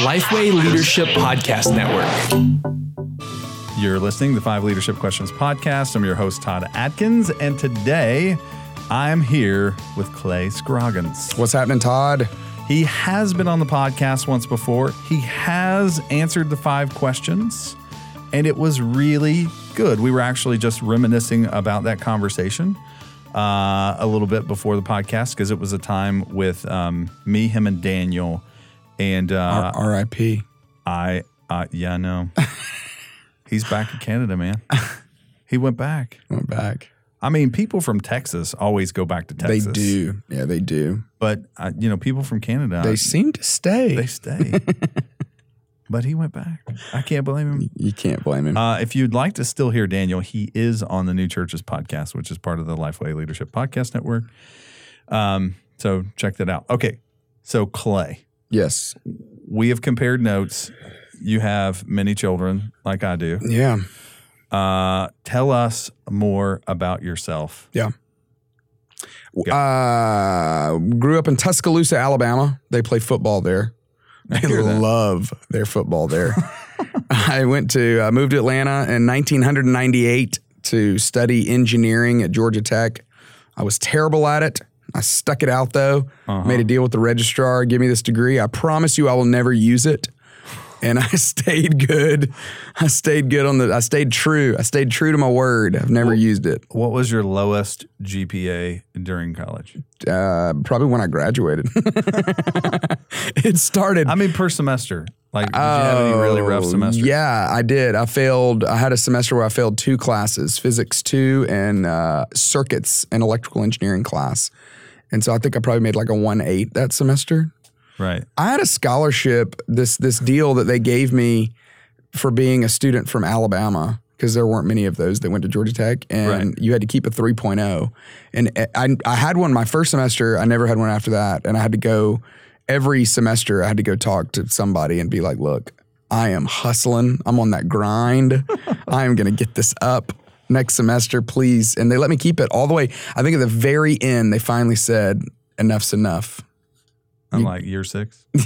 Lifeway Leadership Podcast Network. You're listening to the Five Leadership Questions podcast. I'm your host, Todd Adkins, and today I'm here with Clay Scroggins. What's happening, Todd? He has been on the podcast once before. He has answered the five questions, and it was really good. We were actually just reminiscing about that conversation uh, a little bit before the podcast because it was a time with um, me, him, and Daniel. And uh, R- R.I.P. I, uh, yeah, no. He's back in Canada, man. He went back. Went back. I mean, people from Texas always go back to Texas. They do. Yeah, they do. But, uh, you know, people from Canada, They seem to stay. they stay. but he went back. I can't blame him. you can't blame him. Uh, if you'd like to still hear Daniel, he is on the New Churches podcast, which is part of the Lifeway Leadership Podcast Network. Um, so check that out. Okay. So, Clay, yes. we have compared notes. You have many children, like I do. Yeah. Uh, tell us more about yourself. Yeah. Uh, grew up in Tuscaloosa, Alabama. They play football there. I love their football there. I went to, I moved to Atlanta in 1998 to study engineering at Georgia Tech. I was terrible at it. I stuck it out though. Uh-huh. Made a deal with the registrar, give me this degree. I promise you I will never use it. And I stayed good. I stayed good on the I stayed true. I stayed true to my word. I've never used it. What was your lowest GPA during college? Uh, probably when I graduated. it started I mean, per semester. Like, did you have any really rough Oh, semesters? Yeah, I did. I failed. I had a semester where I failed two classes: physics two and uh, circuits and electrical engineering class. And so I think I probably made like a one eight that semester. Right. I had a scholarship. This this deal that they gave me for being a student from Alabama because there weren't many of those that went to Georgia Tech, and Right. you had to keep a 3.0. And eh, I I had one my first semester. I never had one after that, and I had to go every semester. I had to go talk to somebody and be like, "Look, I am hustling. I'm on that grind. I am going to get this up." Next semester, please. And they let me keep it all the way. I think at the very end, they finally said, enough's enough. I'm like year six.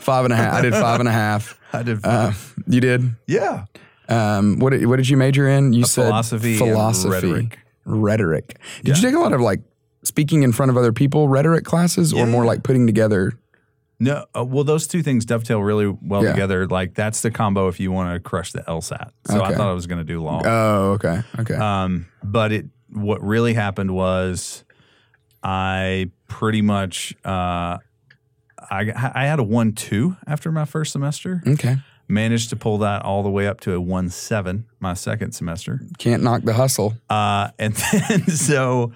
five and a half. I did five and a half. I did. Uh, you did. yeah. Um, what did, what did you major in? You said philosophy and philosophy, rhetoric. Rhetoric. Did you take a lot of like speaking in front of other people rhetoric classes, or more like putting together? No, uh, well, those two things dovetail really well Yeah. together. Like that's the combo if you want to crush the LSAT. So I thought I was going to do law. Oh, okay, okay. Um, but it what really happened was I pretty much uh, I I had a one two after my first semester. okay. Managed to pull that all the way up to a one seven my second semester. Can't knock the hustle. Uh, and then so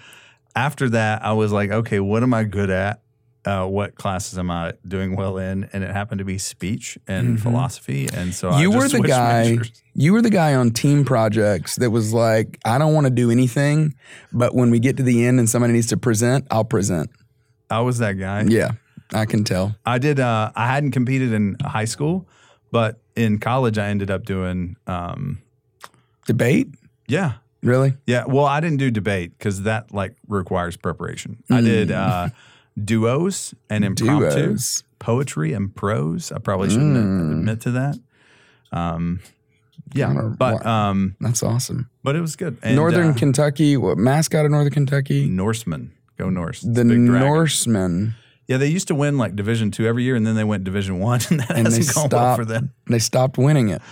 after that, I was like, okay, what am I good at? Uh, what classes am I doing well in? And it happened to be speech and philosophy. And so I Mm-hmm. you just were the guy. majors. You were the guy on team projects that was like, I don't want to do anything, but when we get to the end and somebody needs to present, I'll present. I was that guy. Yeah, I can tell. I did. Uh, I hadn't competed in high school, but in college, I ended up doing. Um, Debate, yeah, really? yeah. Well, I didn't do debate because that like requires preparation. I did uh, duos and impromptu, Mm. Duos. poetry and prose. I probably shouldn't admit to that. Um, yeah, but um, That's awesome. but it was good. And, Northern uh, Kentucky, what mascot of Northern Kentucky? Norseman, go Norse. It's The Norseman. Yeah, they used to win like Division two every year, and then they went Division one, and that And hasn't gone well for them. They stopped winning it.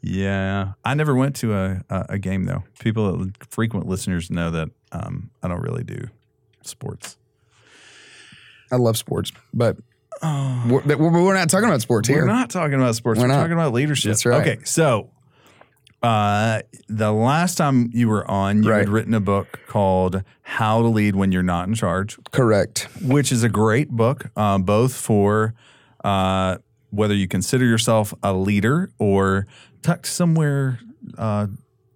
Yeah, I never went to a, a, a game though. People, frequent listeners, know that um, I don't really do sports. I love sports, but we're, we're, we're not talking about sports here. We're not talking about sports. We're We're, not. talking about leadership. That's right. Okay, so uh, the last time you were on, you Right. had written a book called "How to Lead When You're Not in Charge," Correct. which is a great book, uh, both for uh, whether you consider yourself a leader or tucked somewhere uh,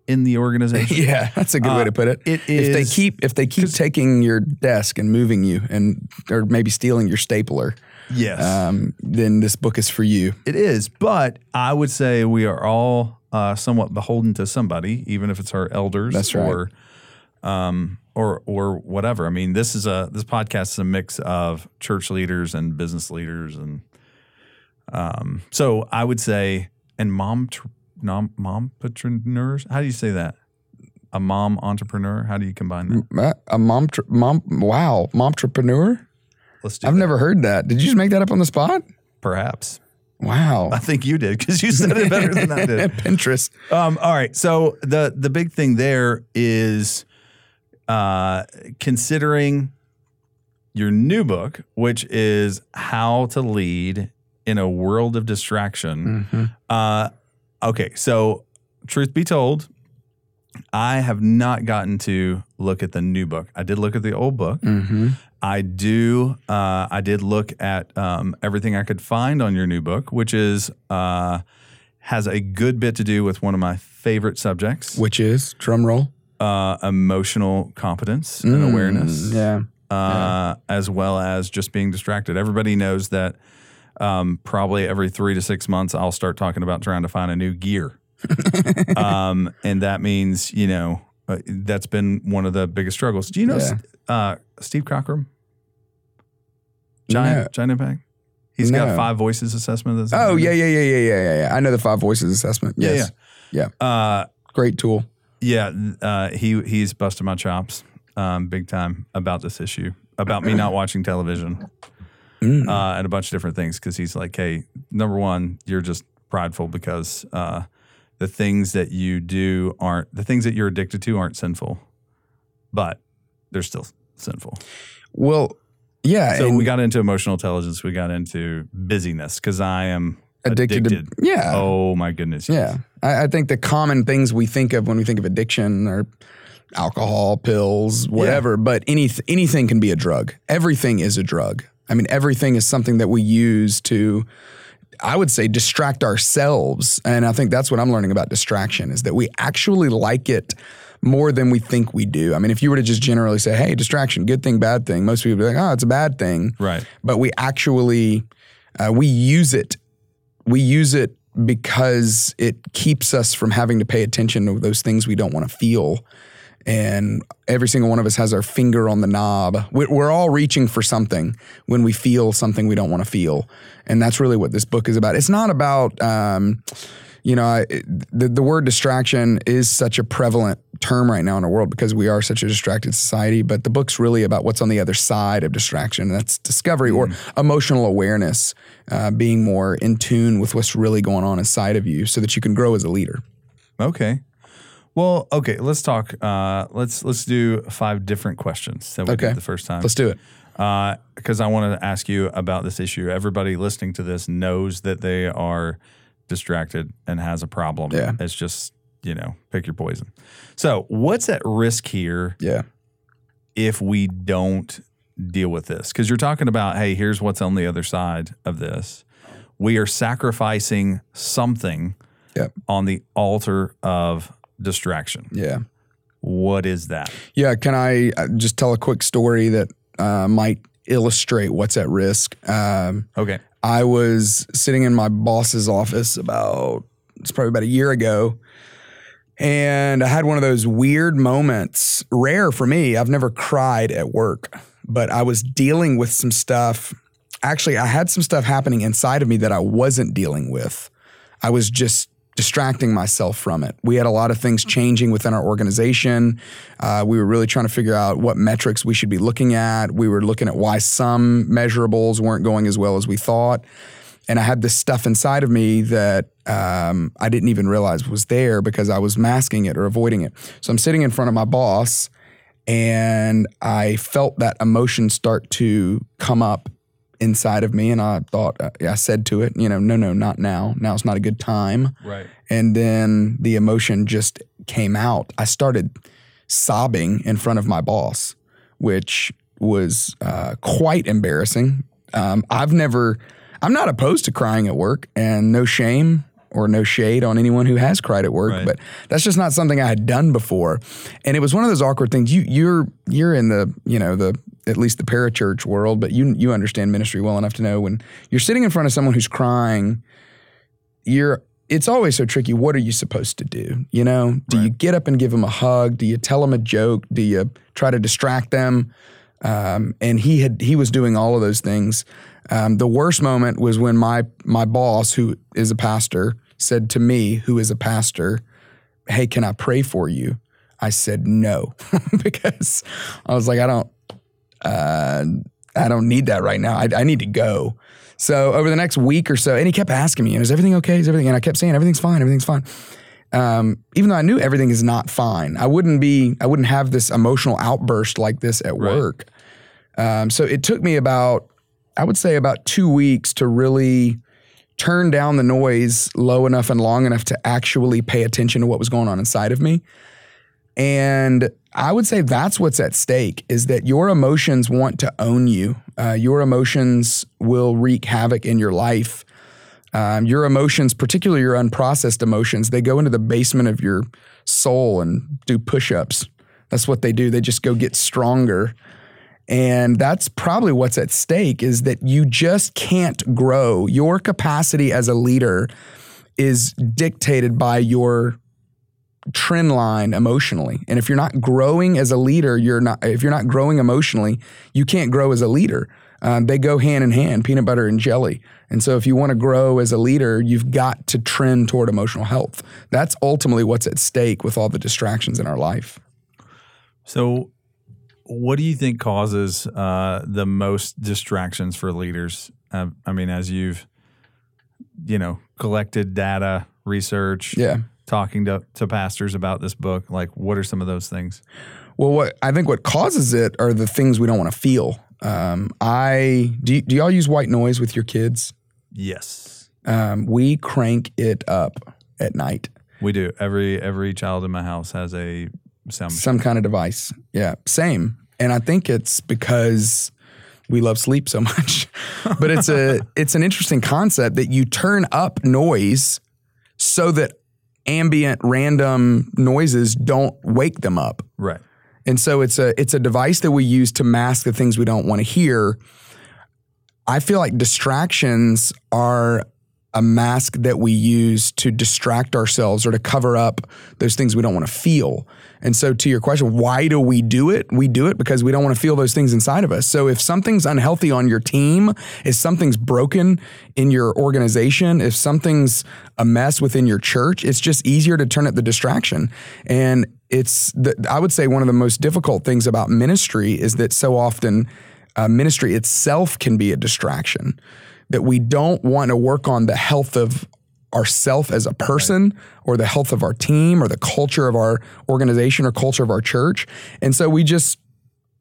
in the organization. Yeah, that's a good way Uh, to put it. it if they keep if they keep taking your desk and moving you and or maybe stealing your stapler, Yes. um, then this book is for you. It is, but I would say we are all uh, somewhat beholden to somebody, even if it's our elders That's right. or um, or or whatever. I mean, this is a this podcast is a mix of church leaders and business leaders, and um, so I would say and mom tr- nom, mompreneurs. How do you say that? A mom entrepreneur. How do you combine that? Uh, A mom, tr- mom, wow, momtrepreneur. Let's do I've that. never heard that. Did you just make that up on the spot? perhaps. Wow. I think you did because you said it better than I did. Pinterest. Um, all right. So the the big thing there is uh, considering your new book, which is how to lead in a world of distraction. Mm-hmm. Uh, okay. So truth be told, I have not gotten to look at the new book. I did look at the old book. Mm-hmm. I do. Uh, I did look at um, everything I could find on your new book, which is uh, has a good bit to do with one of my favorite subjects, Which is drum roll. uh, emotional competence and awareness, Mm, Yeah. uh, as well as just being distracted. Everybody knows that um, probably every three to six months, I'll start talking about trying to find a new gear, um, and that means you know uh, that's been one of the biggest struggles. Do you know Yeah. uh, Steve Cockram? Giant Giant Impact. He's got five voices assessment. Oh yeah, yeah, yeah, yeah, yeah, yeah, yeah. I know the five voices assessment. Yeah, Yes. Yeah. Uh, Great tool. yeah. Uh, he he's busted my chops, um, big time about this issue about me not watching television Mm. uh, and a bunch of different things because he's like, hey, number one, you're just prideful because uh, the things that you do aren't the things that you're addicted to aren't sinful, but they're still sinful. Well, yeah. So we got into emotional intelligence. We got into busyness because I am addicted, addicted. to yeah. Oh my goodness. yes. Yeah. I, I think the common things we think of when we think of addiction are alcohol, pills, whatever, but any, anything can be a drug. Everything is a drug. I mean, everything is something that we use to, I would say, distract ourselves. And I think that's what I'm learning about distraction is that we actually like it more than we think we do. I mean, if you were to just generally say, hey, distraction, good thing, bad thing, most people would be like, oh, it's a bad thing. Right. but we actually uh, we use it. We use it because it keeps us from having to pay attention to those things we don't want to feel. And every single one of us has our finger on the knob. We- we're all reaching for something when we feel something we don't want to feel. And that's really what this book is about. It's not about um, you know, I, the the word distraction is such a prevalent term right now in our world because we are such a distracted society. But the book's really about what's on the other side of distraction. That's discovery or emotional awareness, uh, being more in tune with what's really going on inside of you, so that you can grow as a leader. Okay. Well, okay. Let's talk. Uh, let's let's do five different questions that we Okay. did the first time. Let's do it. because I want to ask you about this issue. Everybody listening to this knows that they are distracted and has a problem. Yeah. It's just, you know, pick your poison. So, what's at risk here Yeah. if we don't deal with this? Because you're talking about, hey, here's what's on the other side of this. We are sacrificing something Yep. on the altar of distraction. Yeah. What is that? Yeah. Can I uh, just tell a quick story that uh, might illustrate what's at risk? Um, Okay. I was sitting in my boss's office about it's probably about a year ago. And I had one of those weird moments, rare for me. I've never cried at work, but I was dealing with some stuff. Actually, I had some stuff happening inside of me that I wasn't dealing with. I was just distracting myself from it. We had a lot of things changing within our organization. Uh, we were really trying to figure out what metrics we should be looking at. We were looking at why some measurables weren't going as well as we thought. And I had this stuff inside of me that um, I didn't even realize was there because I was masking it or avoiding it. So I'm sitting in front of my boss and I felt that emotion start to come up inside of me. And I thought, uh, I said to it, you know, no, no, not now. Now's not a good time. Right. And then the emotion just came out. I started sobbing in front of my boss, which was uh, quite embarrassing. Um, I've never, I'm not opposed to crying at work, and no shame or no shade on anyone who has cried at work, Right. but that's just not something I had done before. And it was one of those awkward things. You, you're, you're in the, you know, the at least the parachurch world, but you, you understand ministry well enough to know when you're sitting in front of someone who's crying you're it's always so tricky. What are you supposed to do? You know, do you get up and give them a hug? Do you tell them a joke? Do you try to distract them? Um, and he had he was doing all of those things. Um, the worst moment was when my my boss, who is a pastor, said to me, who is a pastor, "Hey, can I pray for you?" I said no because I was like, I don't, uh, I don't need that right now. I, I need to go. So over the next week or so, and he kept asking me, "Is everything okay? Is everything?" And I kept saying, "Everything's fine. Everything's fine." Um, even though I knew everything is not fine, I wouldn't be, I wouldn't have this emotional outburst like this at Right. work. Um, so it took me about, I would say, about two weeks to really turn down the noise low enough and long enough to actually pay attention to what was going on inside of me. And I would say that's what's at stake is that your emotions want to own you. Uh, your emotions will wreak havoc in your life. Um, your emotions, particularly your unprocessed emotions, they go into the basement of your soul and do push ups. That's what they do. They just go get stronger. And that's probably what's at stake is that you just can't grow. Your capacity as a leader is dictated by your trend line emotionally. And if you're not growing as a leader, you're not if you're not growing emotionally, you can't grow as a leader. Um, they go hand in hand, peanut butter and jelly. And so if you want to grow as a leader, you've got to trend toward emotional health. That's ultimately what's at stake with all the distractions in our life. So, what do you think causes uh, the most distractions for leaders? Uh, I mean, as you've, you know, collected data, research, Yeah. Talking to, to pastors about this book, like what are some of those things? Well, what I think what causes it are the things we don't want to feel. Um, I do. Do y'all use white noise with your kids? Yes, Um, we crank it up at night. we do. Every every child in my house has a sound. some kind of device. Yeah, same. And I think it's because we love sleep so much. but it's a it's an interesting concept that you turn up noise so that ambient random noises don't wake them up. Right. And so it's a it's a device that we use to mask the things we don't want to hear. I feel like distractions are a mask that we use to distract ourselves or to cover up those things we don't want to feel. And so to your question, why do we do it? We do it because we don't want to feel those things inside of us. So if something's unhealthy on your team, if something's broken in your organization, if something's a mess within your church, it's just easier to turn up the distraction. And it's the, I would say one of the most difficult things about ministry is that so often uh, ministry itself can be a distraction. That we don't want to work on the health of ourself as a person or the health of our team or the culture of our organization or culture of our church. And so we just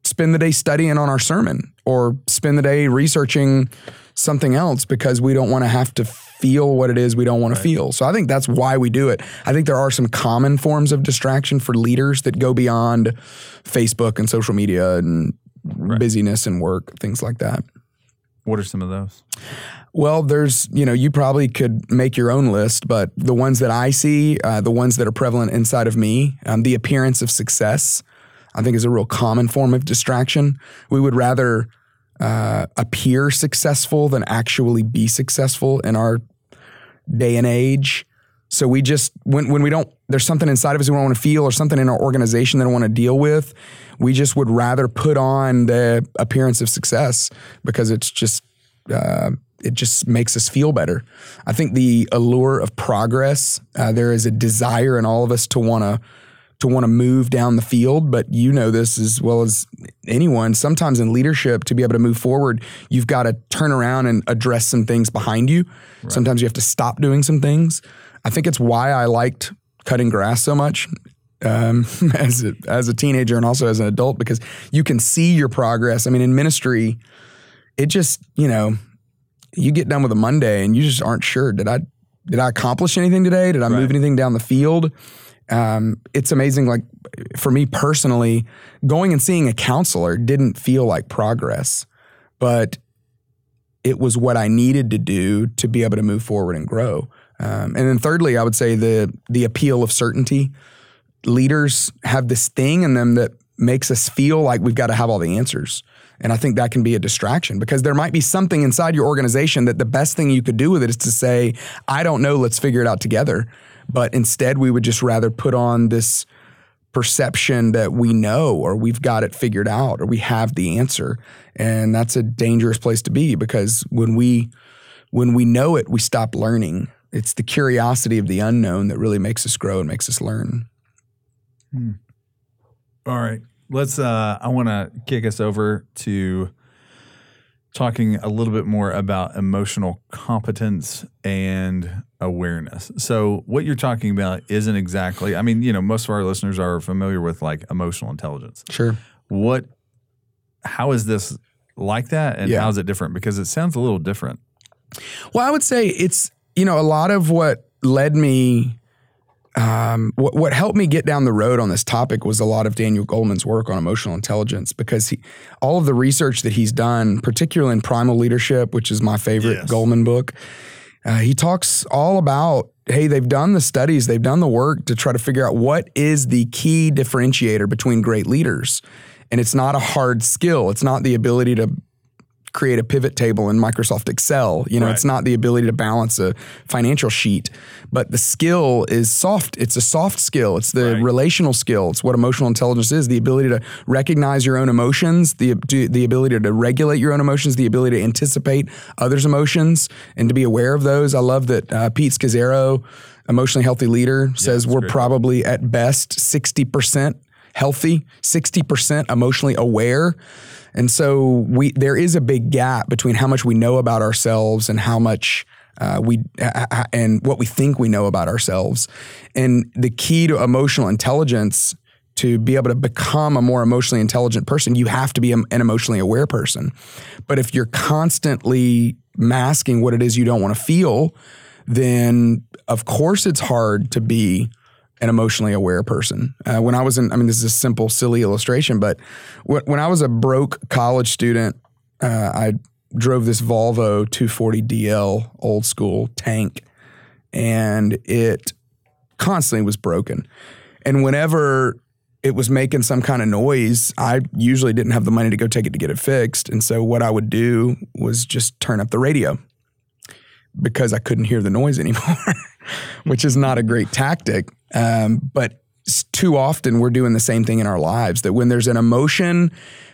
spend the day studying on our sermon or spend the day researching something else because we don't want to have to feel what it is we don't want to feel. So I think that's why we do it. I think there are some common forms of distraction for leaders that go beyond Facebook and social media and busyness and work, things like that. What are some of those? Well, there's, you know, you probably could make your own list, but the ones that I see, uh, the ones that are prevalent inside of me, um, the appearance of success, I think is a real common form of distraction. We would rather uh, appear successful than actually be successful in our day and age. So we just when when we don't there's something inside of us we don't want to feel or something in our organization that don't want to deal with, we just would rather put on the appearance of success because it's just uh, it just makes us feel better. I think the allure of progress, uh, there is a desire in all of us to want to to want to move down the field, but you know this as well as anyone. Sometimes in leadership, to be able to move forward, you've got to turn around and address some things behind you. Sometimes you have to stop doing some things. I think it's why I liked cutting grass so much um, as a, as a teenager and also as an adult because you can see your progress. I mean, in ministry, it just you know you get done with a Monday and you just aren't sure did I did I accomplish anything today? Did I move anything down the field? Um, it's amazing. Like for me personally, going and seeing a counselor didn't feel like progress, but it was what I needed to do to be able to move forward and grow. Um, and then thirdly, I would say the the appeal of certainty. Leaders have this thing in them that makes us feel like we've got to have all the answers. And I think that can be a distraction because there might be something inside your organization that the best thing you could do with it is to say, I don't know, let's figure it out together. But instead, we would just rather put on this perception that we know or we've got it figured out or we have the answer. And that's a dangerous place to be because when we when we know it, we stop learning. It's the curiosity of the unknown that really makes us grow and makes us learn. Hmm. All right. Let's uh I want to kick us over to talking a little bit more about emotional competence and awareness. So what you're talking about isn't exactly I mean, you know, most of our listeners are familiar with like emotional intelligence. Sure. What how is this like that and Yeah. how is it different because it sounds a little different. Well, I would say it's you know a lot of what led me, um, what what helped me get down the road on this topic was a lot of Daniel Goleman's work on emotional intelligence because he, all of the research that he's done, particularly in Primal Leadership, which is my favorite Yes. Goleman book, uh, he talks all about hey they've done the studies, they've done the work to try to figure out what is the key differentiator between great leaders, and it's not a hard skill, it's not the ability to create a pivot table in Microsoft Excel. You know, Right. it's not the ability to balance a financial sheet, but the skill is soft. It's a soft skill. It's the Right. relational skill. It's what emotional intelligence is: the ability to recognize your own emotions, the the ability to regulate your own emotions, the ability to anticipate others' emotions, and to be aware of those. I love that uh, Pete Scazzero, emotionally healthy leader, says we're great. probably at best sixty percent healthy, 60% emotionally aware. And so we there is a big gap between how much we know about ourselves and how much uh, we uh, uh, and what we think we know about ourselves. And the key to emotional intelligence to be able to become a more emotionally intelligent person, you have to be an emotionally aware person. But if you're constantly masking what it is you don't want to feel, then of course it's hard to be an emotionally aware person. Uh, when I was in, I mean, this is a simple, silly illustration, but wh- when I was a broke college student, uh, I drove this Volvo 240 DL old school tank, and it constantly was broken. And whenever it was making some kind of noise, I usually didn't have the money to go take it to get it fixed. And so what I would do was just turn up the radio because I couldn't hear the noise anymore, which is not a great tactic. Um, but too often we're doing the same thing in our lives that when there's an emotion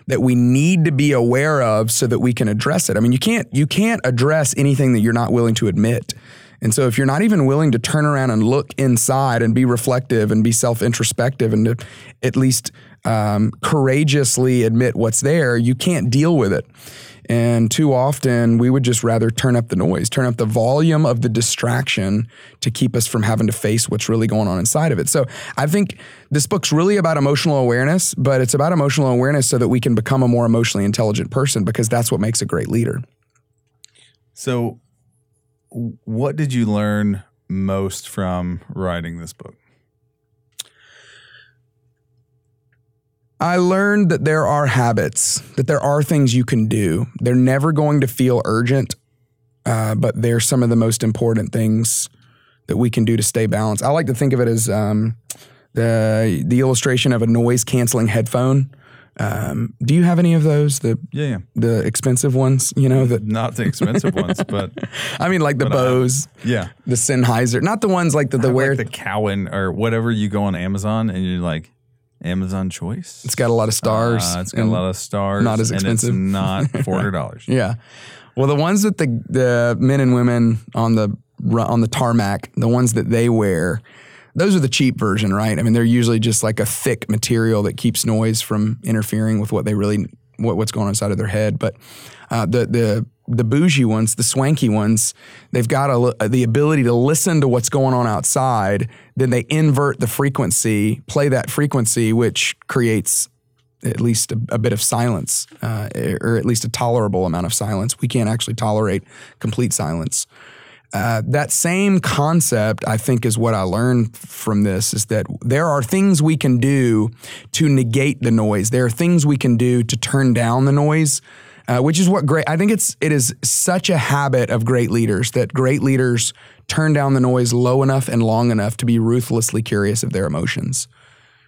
that we need to be aware of so that we can address it. I mean, you can't you can't address anything that you're not willing to admit. And so if you're not even willing to turn around and look inside and be reflective and be self-introspective and at least um, courageously admit what's there, you can't deal with it. And too often we would just rather turn up the noise, turn up the volume of the distraction to keep us from having to face what's really going on inside of it. So I think this book's really about emotional awareness, but it's about emotional awareness so that we can become a more emotionally intelligent person because that's what makes a great leader. So what did you learn most from writing this book? I learned that there are habits, that there are things you can do. They're never going to feel urgent, uh, but they're some of the most important things that we can do to stay balanced. I like to think of it as um, the the illustration of a noise canceling headphone. Um, do you have any of those? The Yeah, yeah. the expensive ones, you know, the Not the expensive ones, but I mean, like the But I have- Bose, yeah. the Sennheiser, not the ones like the, the wear. like the Cowin or whatever you go on Amazon and you're like Amazon Choice. it's got a lot of stars. Uh, it's got a lot of stars. not as and expensive. it's not four hundred dollars. Yeah. Well, the ones that the the men and women on the on the tarmac, the ones that they wear, those are the cheap version, right? I mean, they're usually just like a thick material that keeps noise from interfering with what they really what, what's going on inside of their head. But uh, the the the bougie ones, the swanky ones, they've got a, the ability to listen to what's going on outside. Then they invert the frequency, play that frequency, which creates at least a, a bit of silence, uh, or at least a tolerable amount of silence. We can't actually tolerate complete silence. Uh, that same concept, I think, is what I learned from this: is that there are things we can do to negate the noise. There are things we can do to turn down the noise. Uh, which is what great. I think it's it is such a habit of great leaders that great leaders turn down the noise low enough and long enough to be ruthlessly curious of their emotions.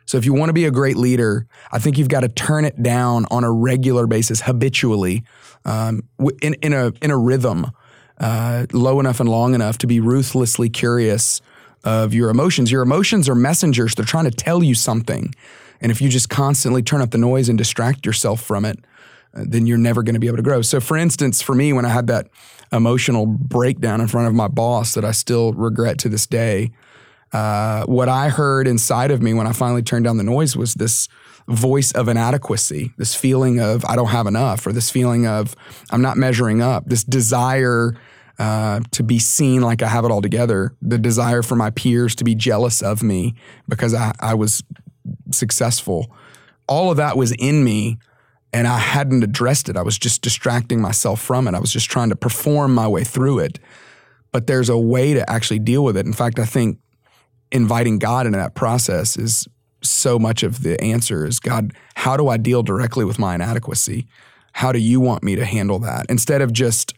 So if you want to be a great leader, I think you've got to turn it down on a regular basis, habitually, um, in, in a in a rhythm, uh, low enough and long enough to be ruthlessly curious of your emotions. Your emotions are messengers; they're trying to tell you something, and if you just constantly turn up the noise and distract yourself from it, then you're never going to be able to grow. So, for instance, for me, when I had that emotional breakdown in front of my boss that I still regret to this day, uh, what I heard inside of me when I finally turned down the noise was this voice of inadequacy, this feeling of I don't have enough, or this feeling of I'm not measuring up, this desire uh, to be seen like I have it all together, the desire for my peers to be jealous of me because I, I was successful. All of that was in me and I hadn't addressed it. I was just distracting myself from it. I was just trying to perform my way through it. But there's a way to actually deal with it. In fact, I think inviting God into that process is so much of the answer is God, how do I deal directly with my inadequacy? How do you want me to handle that? Instead of just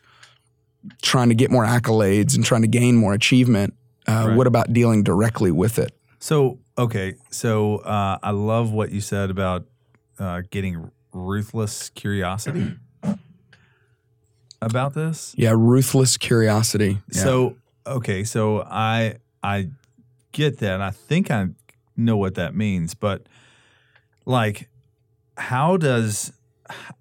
trying to get more accolades and trying to gain more achievement, uh, Right. what about dealing directly with it? So okay, so uh, I love what you said about uh, getting ruthless curiosity about this. Yeah, ruthless curiosity. Yeah. So okay, so I I get that. I think I know what that means, but like, how does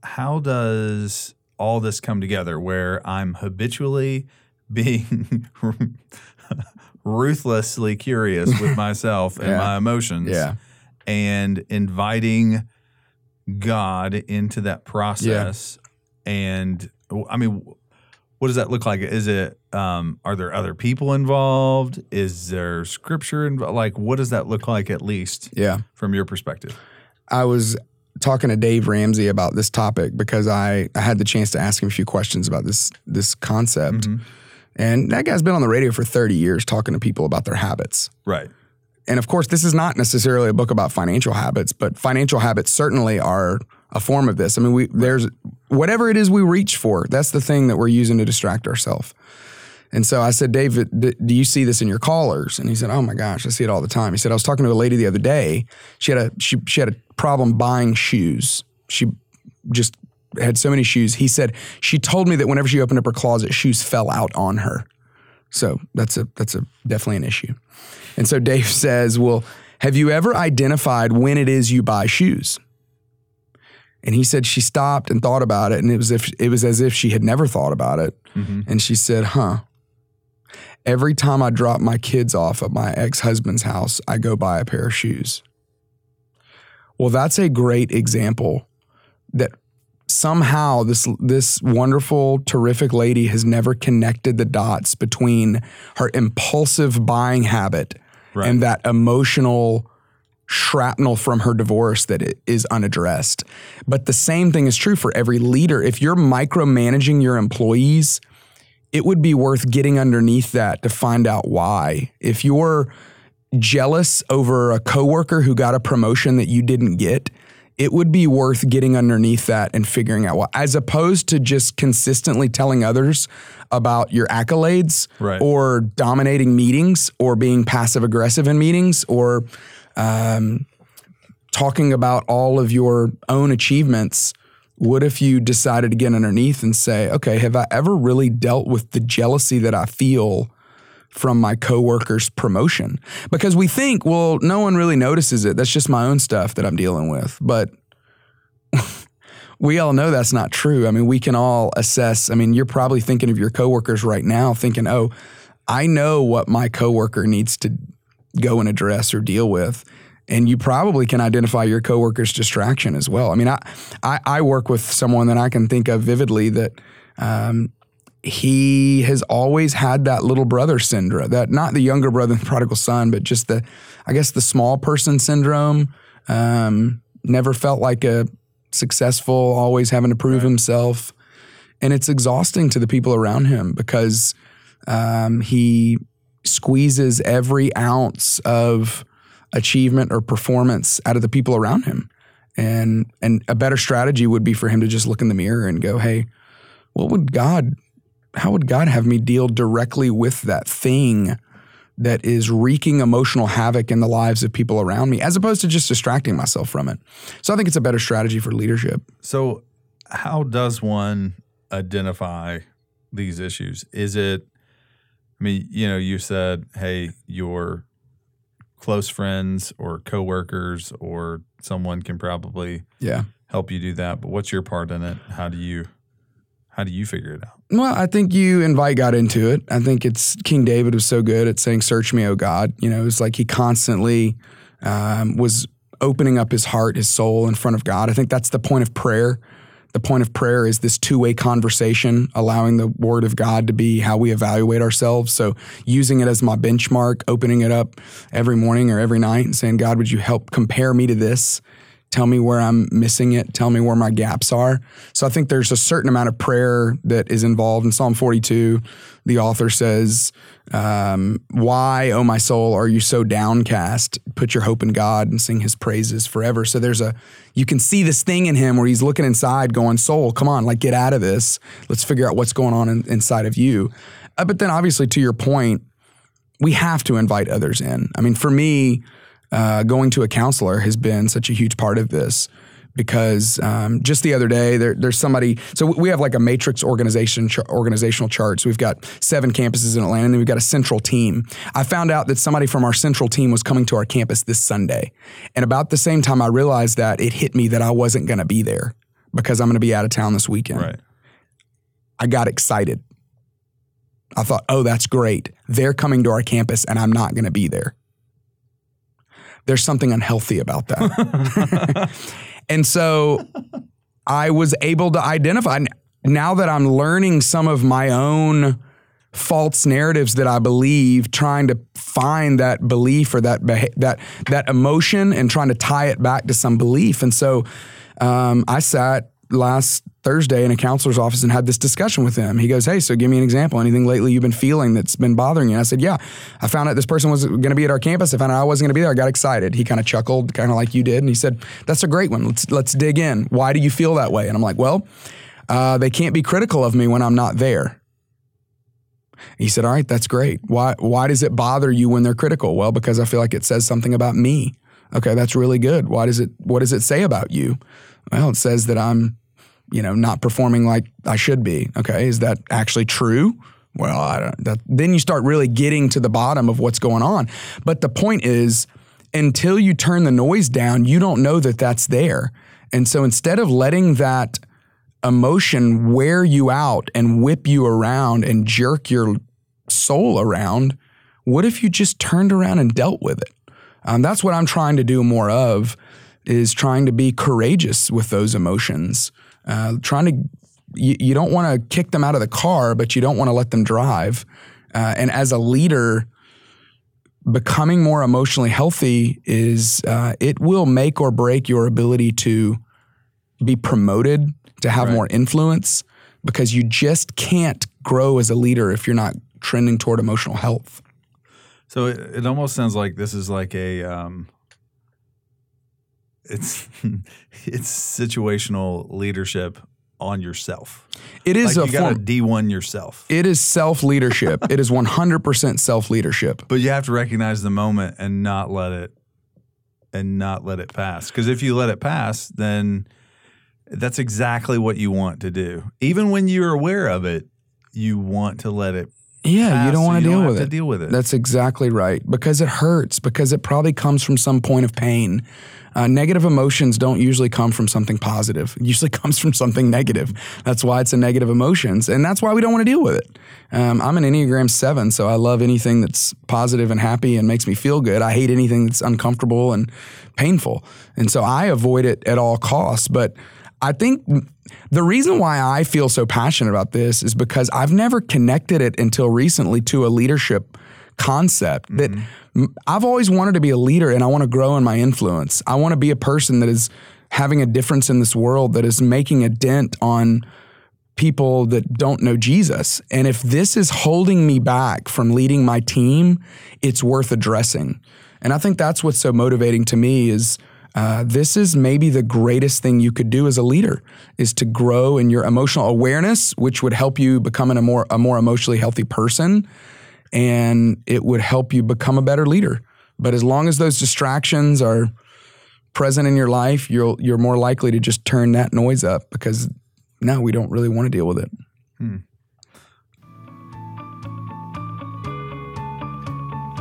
how does all this come together? Where I'm habitually being ruthlessly curious with myself and Yeah. my emotions, yeah. and inviting God into that process. And I mean, what does that look like? Is it um, are there other people involved? Is there scripture involved? Like, what does that look like at least Yeah. from your perspective? I was talking to Dave Ramsey about this topic because I, I had the chance to ask him a few questions about this this concept. Mhm. And that guy's been on the radio for 30 years talking to people about their habits. Right. And of course, this is not necessarily a book about financial habits, but financial habits certainly are a form of this. I mean, we there's whatever it is we reach for, that's the thing that we're using to distract ourselves. And so I said, David, do you see this in your callers? And he said, Oh my gosh, I see it all the time. He said, I was talking to a lady the other day. She had a she she had a problem buying shoes. She just had so many shoes. He said she told me that whenever she opened up her closet, shoes fell out on her. So that's a that's a definitely an issue. And so Dave says, Well, have you ever identified when it is you buy shoes? And he said she stopped and thought about it, and it was if it was as if she had never thought about it. Mhm. And she said, Huh. Every time I drop my kids off at my ex-husband's house, I go buy a pair of shoes. Well, that's a great example that somehow this this wonderful, terrific lady has never connected the dots between her impulsive buying habit Right. and that emotional shrapnel from her divorce that it is unaddressed. But the same thing is true for every leader. If you're micromanaging your employees, it would be worth getting underneath that to find out why. If you're jealous over a coworker who got a promotion that you didn't get, it would be worth getting underneath that and figuring out why, as opposed to just consistently telling others about your accolades Right. or dominating meetings or being passive aggressive in meetings or um, talking about all of your own achievements. What if you decided to get underneath and say, okay, have I ever really dealt with the jealousy that I feel from my coworker's promotion? Because we think, well, no one really notices it. That's just my own stuff that I'm dealing with. But we all know that's not true. I mean, we can all assess. I mean, you're probably thinking of your coworkers right now, thinking, oh, I know what my coworker needs to go and address or deal with. And you probably can identify your coworker's distraction as well. I mean, I, I, I work with someone that I can think of vividly that um, he has always had that little brother syndrome, that not the younger brother, the prodigal son, but just the, I guess, the small person syndrome. Um, never felt like a successful, always having to prove himself. And it's exhausting to the people around him because um, he squeezes every ounce of achievement or performance out of the people around him. And and a better strategy would be for him to just look in the mirror and go, "Hey, what would God how would God have me deal directly with that thing that is wreaking emotional havoc in the lives of people around me, as opposed to just distracting myself from it. So I think it's a better strategy for leadership. So, how does one identify these issues? Is it, I mean, you know, you said, hey, your close friends or coworkers or someone can probably Yeah. help you do that. But what's your part in it? How do you, how do you figure it out? Well, I think you invite God into it. I think it's King David was so good at saying, "Search me, O God." You know, it's like he constantly um, was opening up his heart, his soul in front of God. I think that's the point of prayer. The point of prayer is this two-way conversation, allowing the Word of God to be how we evaluate ourselves. So, using it as my benchmark, opening it up every morning or every night, and saying, "God, would you help compare me to this?" Tell me where I'm missing it, tell me where my gaps are. So I think there's a certain amount of prayer that is involved in Psalm 42. The author says, um, Why, O my soul, are you so downcast? Put your hope in God and sing his praises forever. So there's a, you can see this thing in him where he's looking inside going, Soul, come on, like get out of this. Let's figure out what's going on in, inside of you. Uh, but then obviously, to your point, we have to invite others in. I mean, for me, uh, going to a counselor has been such a huge part of this because um, just the other day there, there's somebody so we have like a matrix organization ch- organizational chart so we've got seven campuses in atlanta and then we've got a central team. I found out that somebody from our central team was coming to our campus this sunday. And about the same time i realized that it hit me that i wasn't going to be there because i'm going to be out of town this weekend. Right. i got excited. I thought oh that's great. They're coming to our campus and i'm not going to be there there's something unhealthy about that. and so I was able to identify now that I'm learning some of my own false narratives that I believe, trying to find that belief or that beha- that that emotion and trying to tie it back to some belief. And so um, I sat last Thursday in a counselor's office and had this discussion with him. He goes, Hey, so give me an example. Anything lately you've been feeling that's been bothering you? And I said, Yeah, I found out this person was going to be at our campus. I found out I wasn't going to be there. I got excited. He kind of chuckled, kind of like you did. And he said, That's a great one. Let's, let's dig in. Why do you feel that way? And I'm like, Well, uh, they can't be critical of me when I'm not there. He said, All right, that's great. Why, why does it bother you when they're critical? Well, because I feel like it says something about me. Okay, that's really good. Why does it, what does it say about you? Well, it says that I'm you know, not performing like I should be. Okay, is that actually true? Well. That, then you start really getting to the bottom of what's going on. But the point is, until you turn the noise down, you don't know that that's there. And so instead of letting that emotion wear you out and whip you around and jerk your soul around, what if you just turned around and dealt with it? Um, that's what I'm trying to do more of, is trying to be courageous with those emotions uh, trying to you, you don't want to kick them out of the car, but you don't want to let them drive. Uh, and as a leader, becoming more emotionally healthy is uh, it will make or break your ability to be promoted, to have Right. more influence, because you just can't grow as a leader if you're not trending toward emotional health. So it, it almost sounds like this is like a um, it's it's situational leadership on yourself. It is Like a you got to D1 yourself, It is self leadership. it is 100% self leadership. but you have to recognize the moment and not let it and not let it pass. Because if you let it pass, then that's exactly what you want to do. Even when you're aware of it, you want to let it. Yeah, you don't so want to deal with it. deal with it. That's exactly right. Because it hurts, because it probably comes from some point of pain. Uh, negative emotions don't usually come from something positive. It usually comes from something negative. That's why it's a negative emotions. And that's why we don't want to deal with it. Um, I'm an Enneagram 7, so I love anything that's positive and happy and makes me feel good. I hate anything that's uncomfortable and painful. And so I avoid it at all costs. But I think the reason why I feel so passionate about this is because I've never connected it until recently to a leadership concept that mm-hmm. I've always wanted to be a leader and I want to grow in my influence. I want to be a person that is having a difference in this world that is making a dent on people that don't know Jesus. And if this is holding me back from leading my team, it's worth addressing. And I think that's what's so motivating to me is uh, this is maybe the greatest thing you could do as a leader is to grow in your emotional awareness, which would help you become a more a more emotionally healthy person. and it would help you become a better leader. But as long as those distractions are present in your life, you're you're more likely to just turn that noise up because now we don't really want to deal with it.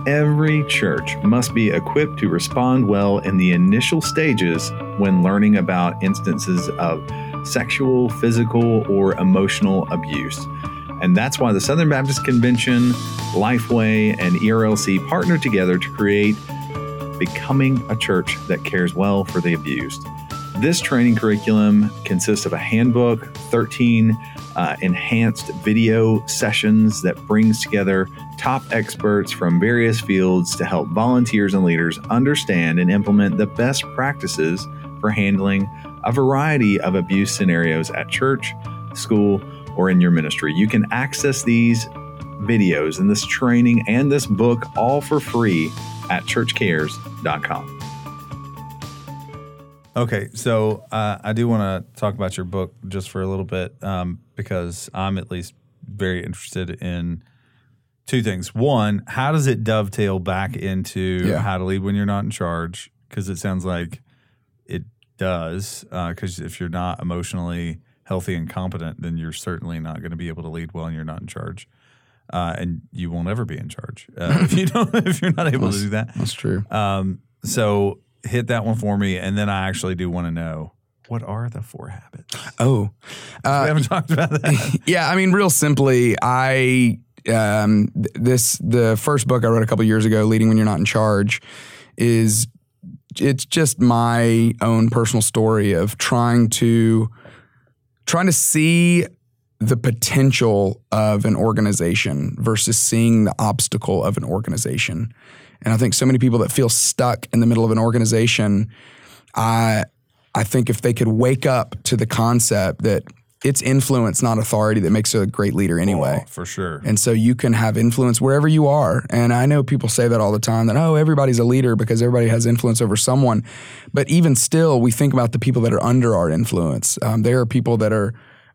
Every church must be equipped to respond well in the initial stages when learning about instances of sexual, physical, or emotional abuse. And that's why the Southern Baptist Convention, Lifeway, and ERLC partner together to create Becoming a Church That Cares Well for the Abused. This training curriculum consists of a handbook, 13 uh, enhanced video sessions that brings together top experts from various fields to help volunteers and leaders understand and implement the best practices for handling a variety of abuse scenarios at church, school, or in your ministry. You can access these videos and this training and this book all for free at churchcares.com. Okay, so uh, I do want to talk about your book just for a little bit um, because I'm at least very interested in two things. One, how does it dovetail back into Yeah. how to lead when you're not in charge? Because it sounds like it does. Because if you're not emotionally healthy and competent, then you're certainly not going to be able to lead well, and you're not in charge. Uh, and you won't ever be in charge uh, if you don't if you're not able to do that. That's true. Um, so hit that one for me, and then I actually do want to know what are the four habits. Oh, we uh, haven't talked about that. yeah. I mean, real simply, I um, th- this the first book I wrote a couple years ago, "Leading When You're Not in Charge," is it's just my own personal story of trying to trying to see the potential of an organization versus seeing the obstacle of an organization. And I think so many people that feel stuck in the middle of an organization, I I think if they could wake up to the concept that it's influence, not authority, that makes a great leader anyway. Oh, for sure. And so you can have influence wherever you are. And I know people say that all the time that, oh, everybody's a leader because everybody has influence over someone. But even still, we think about the people that are under our influence. Um, there are people that are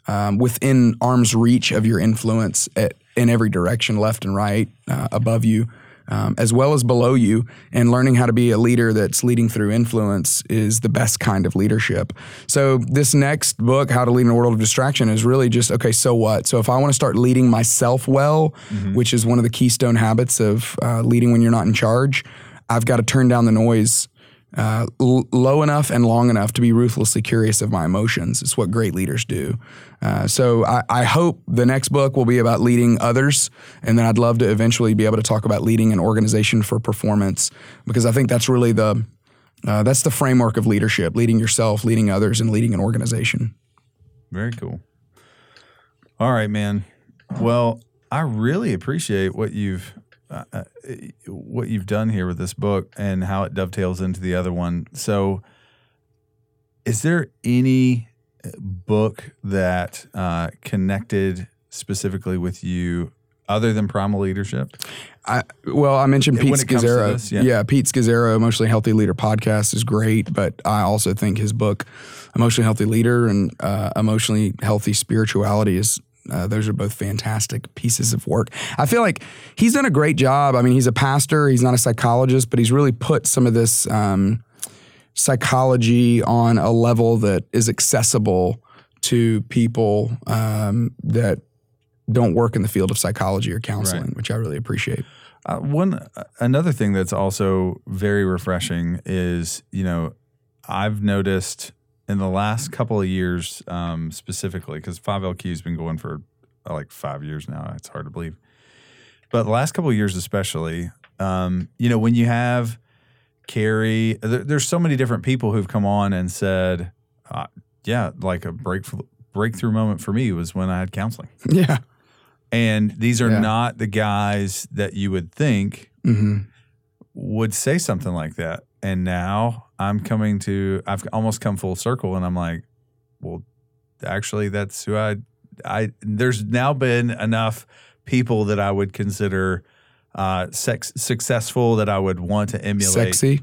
um, within arm's reach of your influence at, in every direction, left and right, uh, above you. Um, as well as below you, and learning how to be a leader that's leading through influence is the best kind of leadership. So, this next book, How to Lead in a World of Distraction, is really just okay, so what? So, if I want to start leading myself well, which is one of the keystone habits of uh, leading when you're not in charge, I've got to turn down the noise uh, l- low enough and long enough to be ruthlessly curious of my emotions. It's what great leaders do. Uh, so I, I hope the next book will be about leading others, and then I'd love to eventually be able to talk about leading an organization for performance because I think that's really the uh, that's the framework of leadership: leading yourself, leading others, and leading an organization. Very cool. All right, man. Well, I really appreciate what you've uh, uh, what you've done here with this book and how it dovetails into the other one. So, is there any uh, book that uh, connected specifically with you other than primal leadership? I, well, I mentioned Pete Scazzero. this, yeah. yeah. Pete Scazzero, Emotionally Healthy Leader podcast is great, but I also think his book, Emotionally Healthy Leader and uh, Emotionally Healthy Spirituality, is uh, those are both fantastic pieces of work. I feel like he's done a great job. I mean, he's a pastor, he's not a psychologist, but he's really put some of this um, psychology on a level that is accessible to people um, that don't work in the field of psychology or counseling, Right. which I really appreciate. Uh, one another thing that's also very refreshing is you know I've noticed in the last couple of years um, specifically because Five LQ has been going for uh, like five years now. It's hard to believe, but the last couple of years especially, um, you know, when you have Carey, there, there's so many different people who've come on and said, uh, yeah, like a breakthrough breakthrough moment for me was when I had counseling. Yeah. And these are Yeah. not the guys that you would think hmm would say something like that. And now I'm coming to, I've almost come full circle and I'm like, well, actually, that's who I, I, there's now been enough people that I would consider uh, sex, successful that I would want to emulate. Sexy.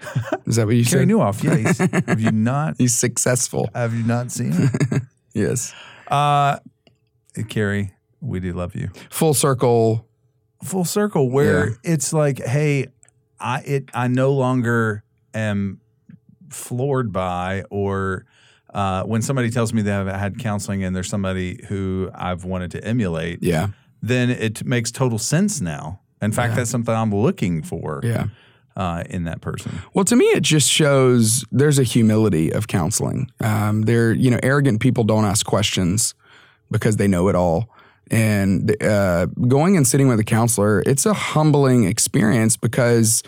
Is that what you Carey said? Nieuwhof, yeah. He's, have you not, He's successful. have you not seen him? Yes. Uh, Carey, we do love you. Full circle full circle where Yeah. it's like, hey, I it I no longer am floored by or uh, when somebody tells me they have had counseling and there's somebody who I've wanted to emulate, Yeah. then it makes total sense now. In fact, Yeah. that's something I'm looking for Yeah. uh, in that person. Well, to me, it just shows there's a humility of counseling. Um, they're, you know, arrogant people don't ask questions because they know it all. And uh, going and sitting with a counselor, it's a humbling experience because,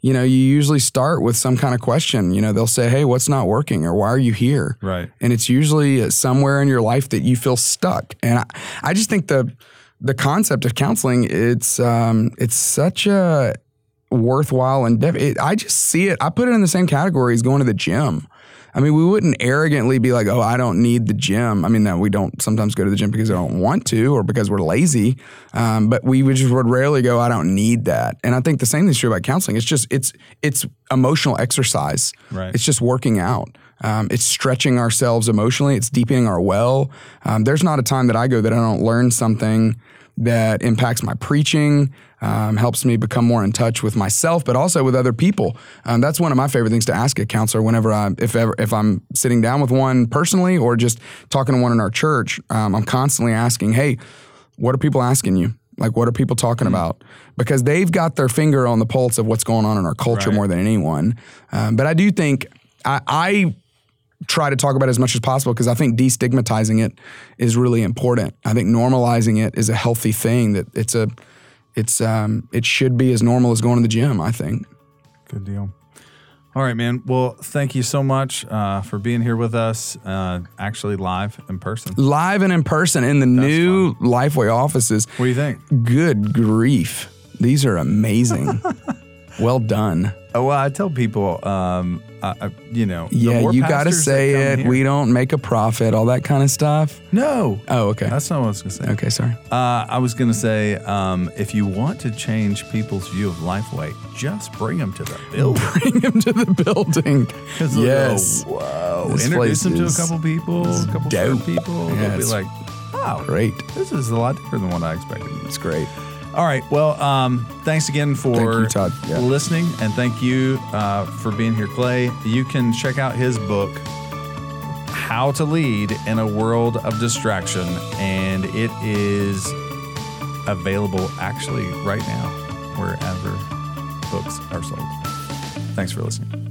you know, you usually start with some kind of question. You know, they'll say, hey, what's not working? Or why are you here? Right. and it's usually somewhere in your life that you feel stuck. And I, I just think the the concept of counseling it's um, it's such a worthwhile endeavor. It, I just see it. I put it in the same category as going to the gym. I mean, we wouldn't arrogantly be like, "Oh, I don't need the gym." I mean, that we don't sometimes go to the gym because I don't want to or because we're lazy. Um, but we would just would rarely go, "I don't need that." And I think the same thing is true about counseling. It's just it's it's emotional exercise. Right. It's just working out. Um, it's stretching ourselves emotionally. It's deepening our well. Um, there's not a time that I go that I don't learn something that impacts my preaching, um, helps me become more in touch with myself, but also with other people. Um, that's one of my favorite things to ask a counselor whenever I, if ever, if I'm sitting down with one personally or just talking to one in our church. Um, I'm constantly asking, "Hey, what are people asking you?" Like, what are people talking about? Because they've got their finger on the pulse of what's going on in our culture Right. more than anyone. Um, but I do think I, I try to talk about it as much as possible because I think destigmatizing it is really important. I think normalizing it is a healthy thing. That it's a, it's um, it should be as normal as going to the gym. I think. Good deal. All right, man. Well, thank you so much uh, for being here with us, uh, actually live in person. Live and in person in the new Lifeway offices. What do you think? Good grief, these are amazing. well done. Oh, well, I tell people, um, I, you know, Yeah, you got to say it. here- We don't make a profit, all that kind of stuff. no, Oh, okay. that's not what I was going to say. Okay, sorry. Uh, I was going to say, um, if you want to change people's view of life, Lifeway, just bring them to the building. Bring him to the building. Yes. go, Whoa. This Introduce them to a couple people, a couple dope. people. Yeah, They'll be like, wow, Great. this is a lot different than what I expected. It's great. All right. Well, um, thanks again for you, Todd. Yeah. listening, and thank you uh, for being here, Clay. You can check out his book, How to Lead in a World of Distraction, and it is available actually right now wherever books are sold. Thanks for listening.